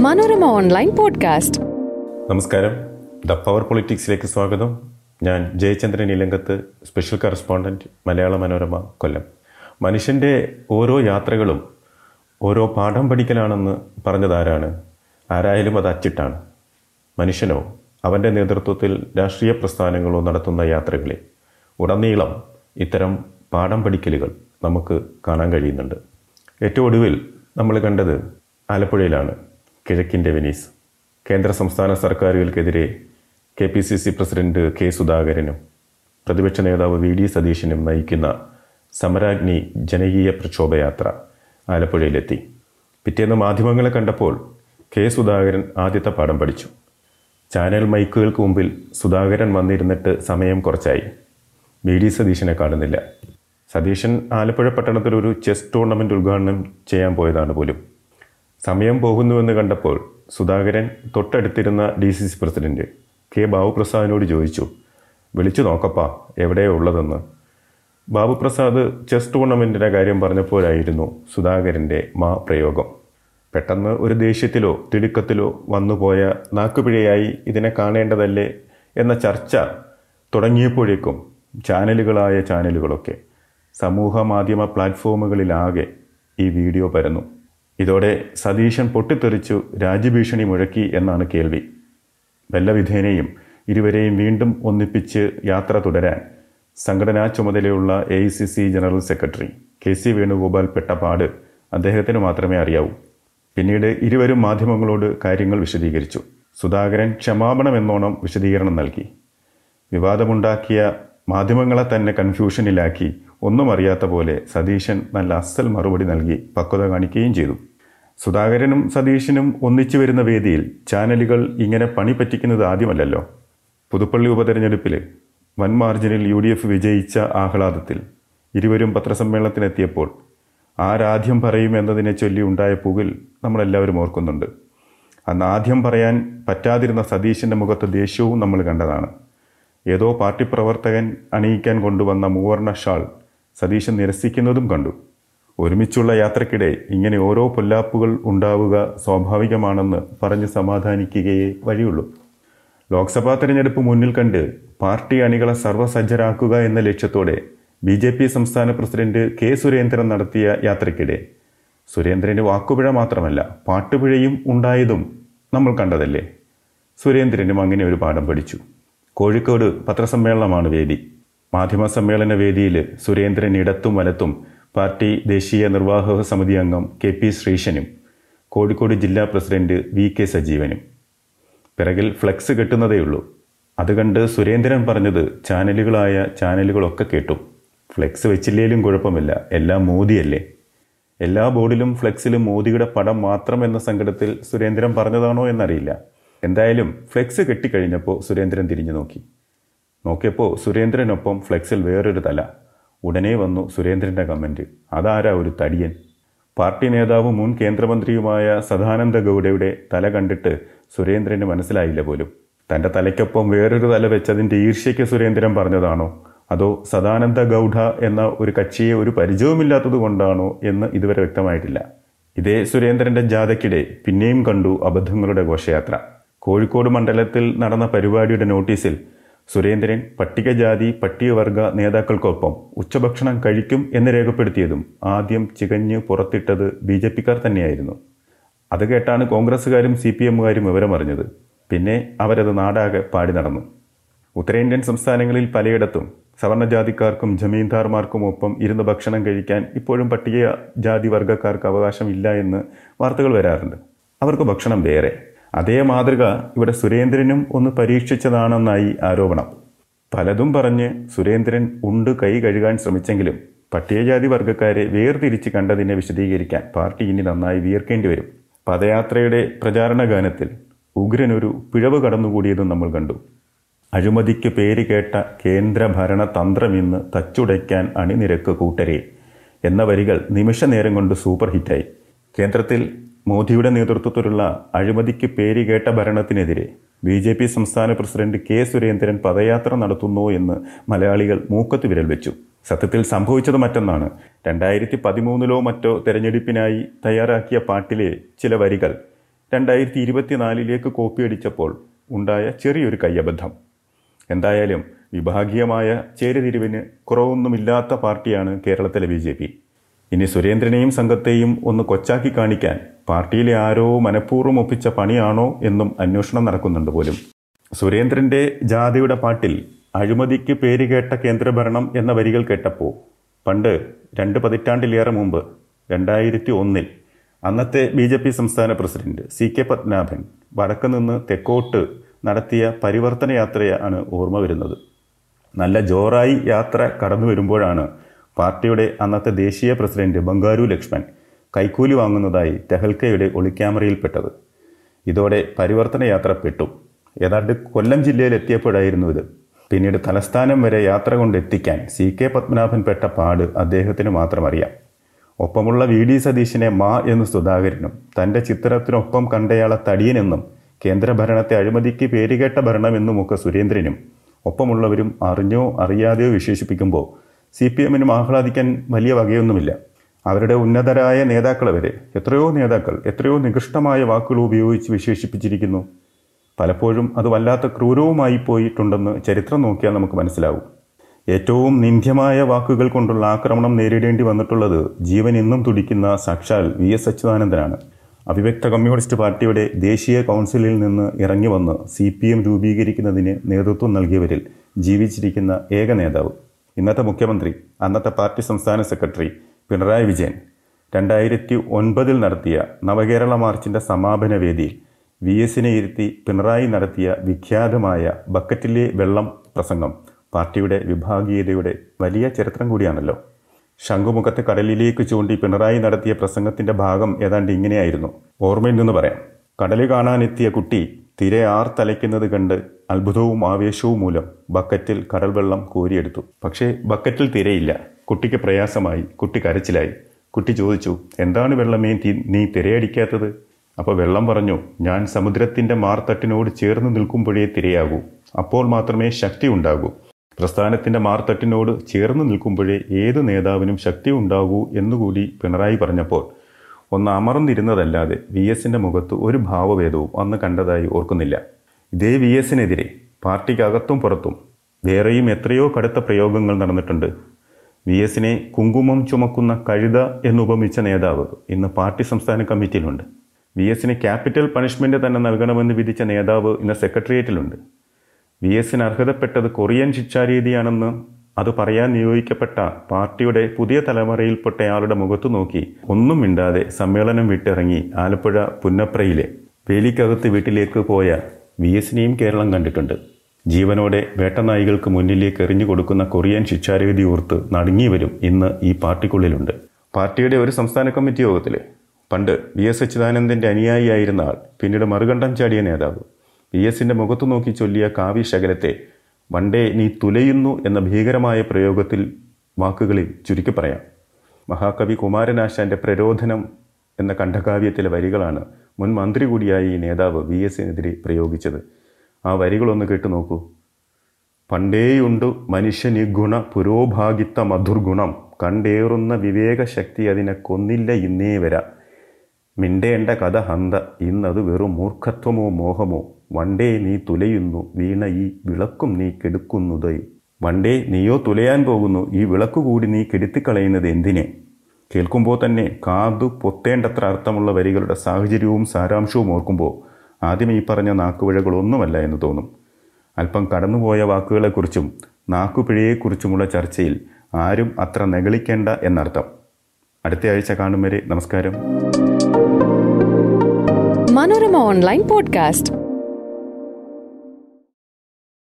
Manorama online podcast. നമസ്കാരം. The power പൊളിറ്റിക്സിലേക്ക് സ്വാഗതം. ഞാൻ ജയചന്ദ്രൻ ഇലങ്കത്ത് സ്പെഷ്യൽ കറസ്പോണ്ടന്റ് മലയാള മനോരമ കൊല്ലം. മനുഷ്യന്റെ ഓരോ യാത്രകളും ഓരോ പാഠം പഠിക്കലാണെന്ന് പറഞ്ഞതാരാണ്? ആരായാലും അത് അച്ചിട്ടാണ്. മനുഷ്യനോ അവന്റെ നേതൃത്വത്തിൽ രാഷ്ട്രീയ പ്രസ്ഥാനങ്ങളോ നടത്തുന്ന യാത്രകളിൽ ഉടനീളം ഇത്തരം പാഠം പഠിക്കലുകൾ നമുക്ക് കാണാൻ കഴിയുന്നുണ്ട്. ഏറ്റവും ഒടുവിൽ നമ്മൾ കണ്ടത് ആലപ്പുഴയിലാണ് കിഴക്കിന്റെ വെനീസ്. കേന്ദ്ര സംസ്ഥാന സർക്കാരുകൾക്കെതിരെ K P C C president K സുധാകരനും പ്രതിപക്ഷ നേതാവ് വി ഡി സതീശനും നയിക്കുന്ന സമരാഗ്നി ജനകീയ പ്രക്ഷോഭയാത്ര ആലപ്പുഴയിലെത്തി. പിറ്റേന്ന് മാധ്യമങ്ങളെ കണ്ടപ്പോൾ കെ സുധാകരൻ ആദ്യത്തെ പാഠം പഠിച്ചു. ചാനൽ മൈക്കുകൾക്ക് മുമ്പിൽ സുധാകരൻ വന്നിരുന്നിട്ട് സമയം കുറച്ചായി. വി ഡി സതീശനെ കാണുന്നില്ല. സതീശൻ ആലപ്പുഴ പട്ടണത്തിൽ ഒരു ചെസ് ടൂർണമെന്റ് ഉദ്ഘാടനം ചെയ്യാൻ പോയതാണ് പോലും. സമയം പോകുന്നുവെന്ന് കണ്ടപ്പോൾ Sudhakaran തൊട്ടടുത്തിരുന്ന D C C president K ബാബുപ്രസാദിനോട് ചോദിച്ചു വിളിച്ചു നോക്കപ്പാ എവിടെയോ ഉള്ളതെന്ന്? ബാബുപ്രസാദ് ചെസ് ടൂർണമെന്റിന്റെ കാര്യം പറഞ്ഞപ്പോഴായിരുന്നു സുധാകരന്റെ മാ പ്രയോഗം. പെട്ടെന്ന് ഒരു ദേഷ്യത്തിലോ തിടുക്കത്തിലോ വന്നുപോയ നാക്കുപിഴയായി ഇതിനെ കാണേണ്ടതല്ലേ എന്ന ചർച്ച തുടങ്ങിയപ്പോഴേക്കും ചാനലുകളായ ചാനലുകളൊക്കെ സമൂഹ മാധ്യമ പ്ലാറ്റ്ഫോമുകളിലാകെ ഈ വീഡിയോ പരന്നു. ഇതോടെ സതീശൻ പൊട്ടിത്തെറിച്ചു രാജ്യഭീഷണി മുഴക്കി എന്നാണ് കേൾവി. വല്ലവിധേനയും ഇരുവരെയും വീണ്ടും ഒന്നിപ്പിച്ച് യാത്ര തുടരാൻ സംഘടനാ ചുമതലയുള്ള A general secretary K C Venugopal പെട്ടപാട് അദ്ദേഹത്തിന് മാത്രമേ അറിയാവൂ. പിന്നീട് ഇരുവരും മാധ്യമങ്ങളോട് കാര്യങ്ങൾ വിശദീകരിച്ചു. സുധാകരൻ ക്ഷമാപണമെന്നോണം വിശദീകരണം നൽകി. വിവാദമുണ്ടാക്കിയ മാധ്യമങ്ങളെ തന്നെ കൺഫ്യൂഷനിലാക്കി ഒന്നും അറിയാത്ത പോലെ സതീശൻ നല്ല അസൽ മറുപടി നൽകി പക്വത കാണിക്കുകയും ചെയ്തു. സുധാകരനും സതീശനും ഒന്നിച്ചു വരുന്ന വേദിയിൽ ചാനലുകൾ ഇങ്ങനെ പണി പറ്റിക്കുന്നത് ആദ്യമല്ലല്ലോ. പുതുപ്പള്ളി ഉപതെരഞ്ഞെടുപ്പിൽ വൻ മാർജിനിൽ യു ഡി എഫ് വിജയിച്ച ആഹ്ലാദത്തിൽ ഇരുവരും പത്രസമ്മേളനത്തിനെത്തിയപ്പോൾ ആരാദ്യം പറയും എന്നതിനെ ചൊല്ലി ഉണ്ടായ പുകിൽ നമ്മളെല്ലാവരും ഓർക്കുന്നുണ്ട്. അന്ന് ആദ്യം പറയാൻ പറ്റാതിരുന്ന സതീശന്റെ മുഖത്ത് ദേഷ്യവും നമ്മൾ കണ്ടതാണ്. ഏതോ പാർട്ടി പ്രവർത്തകൻ അണിയിക്കാൻ കൊണ്ടുവന്ന മൂവർണ ഷാൾ സതീശൻ നിരസിക്കുന്നതും കണ്ടു. ഒരുമിച്ചുള്ള യാത്രക്കിടെ ഇങ്ങനെ ഓരോ പൊല്ലാപ്പുകൾ ഉണ്ടാവുക സ്വാഭാവികമാണെന്ന് പറഞ്ഞ് സമാധാനിക്കുകയേ വഴിയുള്ളൂ. ലോക്സഭാ തെരഞ്ഞെടുപ്പ് മുന്നിൽ കണ്ട് പാർട്ടി അണികളെ സർവസജ്ജരാക്കുക എന്ന ലക്ഷ്യത്തോടെ ബി ജെ പി സംസ്ഥാന പ്രസിഡന്റ് കെ സുരേന്ദ്രൻ നടത്തിയ യാത്രയ്ക്കിടെ സുരേന്ദ്രന് വാക്കുപിഴ മാത്രമല്ല പാട്ടുപിഴയും ഉണ്ടായതും നമ്മൾ കണ്ടതല്ലേ? സുരേന്ദ്രനും അങ്ങനെ ഒരു പാഠം പഠിച്ചു. കോഴിക്കോട് പത്രസമ്മേളനമാണ് വേദി. മാധ്യമ സമ്മേളന വേദിയിൽ സുരേന്ദ്രൻ ഇടത്തും വലത്തും പാർട്ടി ദേശീയ നിർവാഹക സമിതി അംഗം കെ പി ശ്രീശനും കോഴിക്കോട് ജില്ലാ പ്രസിഡന്റ് വി കെ സജീവനും. പിറകിൽ ഫ്ലെക്സ് കെട്ടുന്നതേയുള്ളൂ അത് കണ്ട് സുരേന്ദ്രൻ പറഞ്ഞത് ചാനലുകളായ ചാനലുകളൊക്കെ കേട്ടു. ഫ്ലെക്സ് വെച്ചില്ലേലും കുഴപ്പമില്ല. എല്ലാം മോദിയല്ലേ. എല്ലാ ബോർഡിലും ഫ്ലെക്സിലും മോദിയുടെ പടം മാത്രം എന്ന സങ്കടത്തിൽ സുരേന്ദ്രൻ പറഞ്ഞതാണോ എന്നറിയില്ല. എന്തായാലും ഫ്ലെക്സ് കെട്ടിക്കഴിഞ്ഞപ്പോൾ സുരേന്ദ്രൻ തിരിഞ്ഞു നോക്കി. നോക്കിയപ്പോൾ സുരേന്ദ്രനൊപ്പം ഫ്ലെക്സിൽ വേറൊരു തല. ഉടനെ വന്നു സുരേന്ദ്രന്റെ കമന്റ് അതാരാ ഒരു തടിയൻ? പാർട്ടി നേതാവും മുൻ കേന്ദ്രമന്ത്രിയുമായ സദാനന്ദ ഗൗഡയുടെ തല കണ്ടിട്ട് സുരേന്ദ്രന് മനസ്സിലായില്ല പോലും. തന്റെ തലയ്ക്കൊപ്പം വേറൊരു തല വെച്ചതിന്റെ ഈർഷ്യയ്ക്ക് സുരേന്ദ്രൻ പറഞ്ഞതാണോ? അതോ സദാനന്ദ ഗൗഡ എന്ന ഒരു കക്ഷിയെ ഒരു പരിചയവുമില്ലാത്തത് കൊണ്ടാണോ എന്ന് ഇതുവരെ വ്യക്തമായിട്ടില്ല. ഇതേ സുരേന്ദ്രന്റെ ജാഥയ്ക്കിടെ പിന്നെയും കണ്ടു അബദ്ധങ്ങളുടെ ഘോഷയാത്ര. കോഴിക്കോട് മണ്ഡലത്തിൽ നടന്ന പരിപാടിയുടെ നോട്ടീസിൽ സുരേന്ദ്രൻ പട്ടികജാതി പട്ടികവർഗ നേതാക്കൾക്കൊപ്പം ഉച്ചഭക്ഷണം കഴിക്കും എന്ന് രേഖപ്പെടുത്തിയതും ആദ്യം ചികഞ്ഞ് പുറത്തിട്ടത് ബി ജെ പിക്കാർ തന്നെയായിരുന്നു. അത് കേട്ടാണ് കോൺഗ്രസ്സുകാരും സി പി എമ്മുകാരും വിവരമറിഞ്ഞത്. പിന്നെ അവരത് നാടാകെ പാടി നടന്നു. ഉത്തരേന്ത്യൻ സംസ്ഥാനങ്ങളിൽ പലയിടത്തും സവർണജാതിക്കാർക്കും ജമീന്ദാർമാർക്കും ഒപ്പം ഇരുന്ന് ഭക്ഷണം കഴിക്കാൻ ഇപ്പോഴും പട്ടിക ജാതി വർഗക്കാർക്ക് അവകാശമില്ല എന്ന് വാർത്തകൾ വരാറുണ്ട്. അവർക്ക് ഭക്ഷണം വേറെ. അതേ മാതൃക ഇവിടെ സുരേന്ദ്രനും ഒന്ന് പരീക്ഷിച്ചതാണെന്നായി ആരോപണം. പലതും പറഞ്ഞ് സുരേന്ദ്രൻ ഉണ്ട് കൈ കഴുകാൻ ശ്രമിച്ചെങ്കിലും പട്ടികജാതി വർഗക്കാരെ വേർതിരിച്ച് കണ്ടതിനെ വിശദീകരിക്കാൻ പാർട്ടി ഇനി നന്നായി വിയർക്കേണ്ടി വരും. പദയാത്രയുടെ പ്രചാരണ ഗാനത്തിൽ ഉഗ്രനൊരു പിഴവ് കടന്നുകൂടിയതും നമ്മൾ കണ്ടു. അഴിമതിക്ക് പേര് കേട്ട കേന്ദ്ര ഭരണ തന്ത്രമിന്ന് തച്ചുടയ്ക്കാൻ അണിനിരക്ക് കൂട്ടരെ. എന്ന വരികൾ നിമിഷനേരം കൊണ്ട് സൂപ്പർ ഹിറ്റായി കേന്ദ്രത്തിൽ മോദിയുടെ നേതൃത്വത്തിലുള്ള അഴിമതിക്ക് പേരുകേട്ട ഭരണത്തിനെതിരെ ബി ജെ പി സംസ്ഥാന പ്രസിഡന്റ് കെ സുരേന്ദ്രൻ പദയാത്ര നടത്തുന്നു എന്ന് മലയാളികൾ മൂക്കത്ത് വിരൽ വെച്ചു. സത്യത്തിൽ സംഭവിച്ചത് മറ്റൊന്നാണ്. രണ്ടായിരത്തി പതിമൂന്നിലോ മറ്റോ തെരഞ്ഞെടുപ്പിനായി തയ്യാറാക്കിയ പാട്ടിലെ ചില വരികൾ രണ്ടായിരത്തി ഇരുപത്തിനാലിലേക്ക് കോപ്പിയടിച്ചപ്പോൾ ഉണ്ടായ ചെറിയൊരു കയ്യബദ്ധം. എന്തായാലും വിഭാഗീയമായ ചേരുതിരിവിന് കുറവൊന്നുമില്ലാത്ത പാർട്ടിയാണ് കേരളത്തിലെ ബി ഇനി സുരേന്ദ്രനെയും സംഘത്തെയും ഒന്ന് കൊച്ചാക്കി കാണിക്കാൻ പാർട്ടിയിലെ ആരോ മനഃപൂർവം ഒപ്പിച്ച പണിയാണോ എന്നും അന്വേഷണം നടക്കുന്നുണ്ട് പോലും. സുരേന്ദ്രന്റെ ജാതിയുടെ പാട്ടിൽ അഴിമതിക്ക് പേരുകേട്ട കേന്ദ്രഭരണം എന്ന വരികൾ കേട്ടപ്പോൾ പണ്ട് രണ്ട് പതിറ്റാണ്ടിലേറെ മുമ്പ് രണ്ടായിരത്തി ഒന്നിൽ അന്നത്തെ ബി ജെ പി സംസ്ഥാന പ്രസിഡന്റ് സി കെ പത്മനാഭൻ വടക്ക് നിന്ന് തെക്കോട്ട് നടത്തിയ പരിവർത്തന യാത്രയാണ് ഓർമ്മ വരുന്നത്. നല്ല ജോറായി യാത്ര കടന്നു വരുമ്പോഴാണ് പാർട്ടിയുടെ അന്നത്തെ ദേശീയ പ്രസിഡന്റ് ബംഗാരു ലക്ഷ്മൺ കൈക്കൂലി വാങ്ങുന്നതായി തെഹൽക്കയുടെ ഒളിക്യാമറയിൽപ്പെട്ടത്. ഇതോടെ പരിവർത്തന യാത്ര പെട്ടു. ഏതാണ്ട് കൊല്ലം ജില്ലയിൽ എത്തിയപ്പോഴായിരുന്നു ഇത്. പിന്നീട് തലസ്ഥാനം വരെ യാത്ര കൊണ്ടെത്തിക്കാൻ സി കെ പത്മനാഭൻ പെട്ട പാട് അദ്ദേഹത്തിന് മാത്രം അറിയാം ഒപ്പമുള്ള വി ഡി സതീശിനെ മാ എന്ന് സുധാകരനും തന്റെ ചിത്രത്തിനൊപ്പം കണ്ടയാളെ തടിയനെന്നും കേന്ദ്രഭരണത്തെ അഴിമതിക്ക് പേരുകേട്ട ഭരണമെന്നുമൊക്കെ സുരേന്ദ്രനും ഒപ്പമുള്ളവരും അറിഞ്ഞോ അറിയാതെയോ വിശേഷിപ്പിക്കുമ്പോൾ സി പി എമ്മിനും ആഹ്ലാദിക്കാൻ വലിയ വകയൊന്നുമില്ല. അവരുടെ ഉന്നതരായ നേതാക്കൾ വരെ എത്രയോ നേതാക്കൾ എത്രയോ നികൃഷ്ടമായ വാക്കുകൾ ഉപയോഗിച്ച് വിശേഷിപ്പിച്ചിരിക്കുന്നു. പലപ്പോഴും അത് വല്ലാത്ത ക്രൂരവുമായി പോയിട്ടുണ്ടെന്ന് ചരിത്രം നോക്കിയാൽ നമുക്ക് മനസ്സിലാവും. ഏറ്റവും നിന്ദ്യമായ വാക്കുകൾ കൊണ്ടുള്ള ആക്രമണം നേരിടേണ്ടി വന്നിട്ടുള്ളത് ജീവൻ ഇന്നും തുടിക്കുന്ന സാക്ഷാൽ വി എസ് അച്യുതാനന്ദനാണ്. അവിവ്യക്ത കമ്മ്യൂണിസ്റ്റ് പാർട്ടിയുടെ ദേശീയ കൗൺസിലിൽ നിന്ന് ഇറങ്ങി വന്ന് സി പി എം രൂപീകരിക്കുന്നതിന് നേതൃത്വം നൽകിയവരിൽ ജീവിച്ചിരിക്കുന്ന ഏക നേതാവ്. ഇന്നത്തെ മുഖ്യമന്ത്രി അന്നത്തെ പാർട്ടി സംസ്ഥാന സെക്രട്ടറി പിണറായി വിജയൻ രണ്ടായിരത്തി ഒൻപതിൽ നടത്തിയ നവകേരള മാർച്ചിന്റെ സമാപന വേദിയിൽ വി എസിനെ ഇരുത്തി പിണറായി നടത്തിയ വിഖ്യാതമായ ബക്കറ്റിലെ വെള്ളം പ്രസംഗം പാർട്ടിയുടെ വിഭാഗീയതയുടെ വലിയ ചരിത്രം കൂടിയാണല്ലോ. ശംഖുമുഖത്തെ കടലിലേക്ക് ചൂണ്ടി പിണറായി നടത്തിയ പ്രസംഗത്തിന്റെ ഭാഗം ഏതാണ്ട് ഇങ്ങനെയായിരുന്നു. ഓർമ്മയിൽ നിന്ന് പറയാം. കടൽ കാണാനെത്തിയ കുട്ടി തിരെ ആർ തലയ്ക്കുന്നത് കണ്ട് അത്ഭുതവും ആവേശവും മൂലം ബക്കറ്റിൽ കടൽ വെള്ളം കോരിയെടുത്തു. പക്ഷേ ബക്കറ്റിൽ തിരയില്ല. കുട്ടിക്ക് പ്രയാസമായി കുട്ടി കരച്ചിലായി. കുട്ടി ചോദിച്ചു എന്താണ് വെള്ളമേ നീ തിരയടിക്കാത്തത്? അപ്പോൾ വെള്ളം പറഞ്ഞു ഞാൻ സമുദ്രത്തിന്റെ മാർത്തട്ടിനോട് ചേർന്ന് നിൽക്കുമ്പോഴേ തിരയാകൂ. അപ്പോൾ മാത്രമേ ശക്തി ഉണ്ടാകൂ. പ്രസ്ഥാനത്തിന്റെ മാർത്തട്ടിനോട് ചേർന്ന് നിൽക്കുമ്പോഴേ ഏത് നേതാവിനും ശക്തി ഉണ്ടാകൂ എന്നുകൂടി പിണറായി പറഞ്ഞപ്പോൾ ഒന്ന് അമർന്നിരുന്നതല്ലാതെ വി എസിന്റെ മുഖത്ത് ഒരു ഭാവഭേദവും അന്ന് കണ്ടതായി ഓർക്കുന്നില്ല. ഇതേ വി എസിനെതിരെ പാർട്ടിക്കകത്തും പുറത്തും വേറെയും എത്രയോ കടുത്ത പ്രയോഗങ്ങൾ നടന്നിട്ടുണ്ട്. വി എസിനെ കുങ്കുമം ചുമക്കുന്ന കഴുത എന്നുപമിച്ച നേതാവ് ഇന്ന് പാർട്ടി സംസ്ഥാന കമ്മിറ്റിയിലുണ്ട്. വി എസിന് ക്യാപിറ്റൽ പണിഷ്മെന്റ് തന്നെ നൽകണമെന്ന് വിധിച്ച നേതാവ് ഇന്ന് സെക്രട്ടേറിയറ്റിലുണ്ട്. വി എസിന് അർഹതപ്പെട്ടത് കൊറിയൻ ശിക്ഷാരീതിയാണെന്ന് അത് പറയാൻ നിയോഗിക്കപ്പെട്ട പാർട്ടിയുടെ പുതിയ തലമുറയിൽപ്പെട്ടയാളുടെ മുഖത്തു നോക്കി ഒന്നും മിണ്ടാതെ സമ്മേളനം വിട്ടിറങ്ങി ആലപ്പുഴ പുന്നപ്രയിലെ വേലിക്കകത്ത് വീട്ടിലേക്ക് പോയ വി എസിനെയും കേരളം കണ്ടിട്ടുണ്ട്. ജീവനോടെ വേട്ടനായികൾക്ക് മുന്നിലേക്ക് എറിഞ്ഞു കൊടുക്കുന്ന കൊറിയൻ ശിക്ഷാരീതി ഓർത്ത് നടുങ്ങിയവരും ഇന്ന് ഈ പാർട്ടിക്കുള്ളിലുണ്ട്. പാർട്ടിയുടെ ഒരു സംസ്ഥാന കമ്മിറ്റി യോഗത്തിൽ പണ്ട് വി എസ് അച്യുതാനന്ദന്റെ അനുയായിയായിരുന്ന ആൾ പിന്നീട് മറുകണ്ഠം ചാടിയ നേതാവ്. വി എസിന്റെ മുഖത്തു നോക്കി ചൊല്ലിയ കാവ്യ ശകലത്തെ വണ്ടേ നീ തുലയുന്നു എന്ന ഭീകരമായ പ്രയോഗത്തിൽ വാക്കുകളിൽ ചുരുക്കി പറയാം. മഹാകവി കുമാരനാശാന്റെ പ്രരോധനം എന്ന കണ്ഠകാവ്യത്തിലെ വരികളാണ് മുൻ മന്ത്രി കൂടിയായ ഈ നേതാവ് വി എസിനെതിരെ പ്രയോഗിച്ചത്. ആ വരികളൊന്ന് കേട്ട് നോക്കൂ. പണ്ടേയുണ്ട് മനുഷ്യന് ഗുണ പുരോഭാഗിത്ത മധുർഗുണം. കണ്ടേറുന്ന വിവേകശക്തി അതിനെ കൊന്നില്ല ഇന്നേ വരാ. മിണ്ടേണ്ട കഥ ഹന്ത. ഇന്നത് വെറും മൂർഖത്വമോ മോഹമോ. വണ്ടേ നീ തുലയുന്നു വീണ ഈ വിളക്കും നീ കെടുക്കുന്നതേ. വണ്ടേ നീയോ തുലയാൻ പോകുന്നു ഈ വിളക്കു കൂടി നീ കെടുത്തിക്കളയുന്നത് എന്തിനെ? കേൾക്കുമ്പോൾ തന്നെ കാതു പൊത്തേണ്ടത്ര അർത്ഥമുള്ള വരികളുടെ സാഹചര്യവും സാരാംശവും ഓർക്കുമ്പോൾ ആദ്യം ഈ പറഞ്ഞ നാക്കുപിഴകളൊന്നുമല്ല എന്ന് തോന്നും. അല്പം കടന്നുപോയ വാക്കുകളെക്കുറിച്ചും നാക്കുപിഴയെക്കുറിച്ചുമുള്ള ചർച്ചയിൽ ആരും അത്ര നെകളിക്കേണ്ട എന്നർത്ഥം. അടുത്ത ആഴ്ച കാണും വരെ നമസ്കാരം. Manorama online podcast.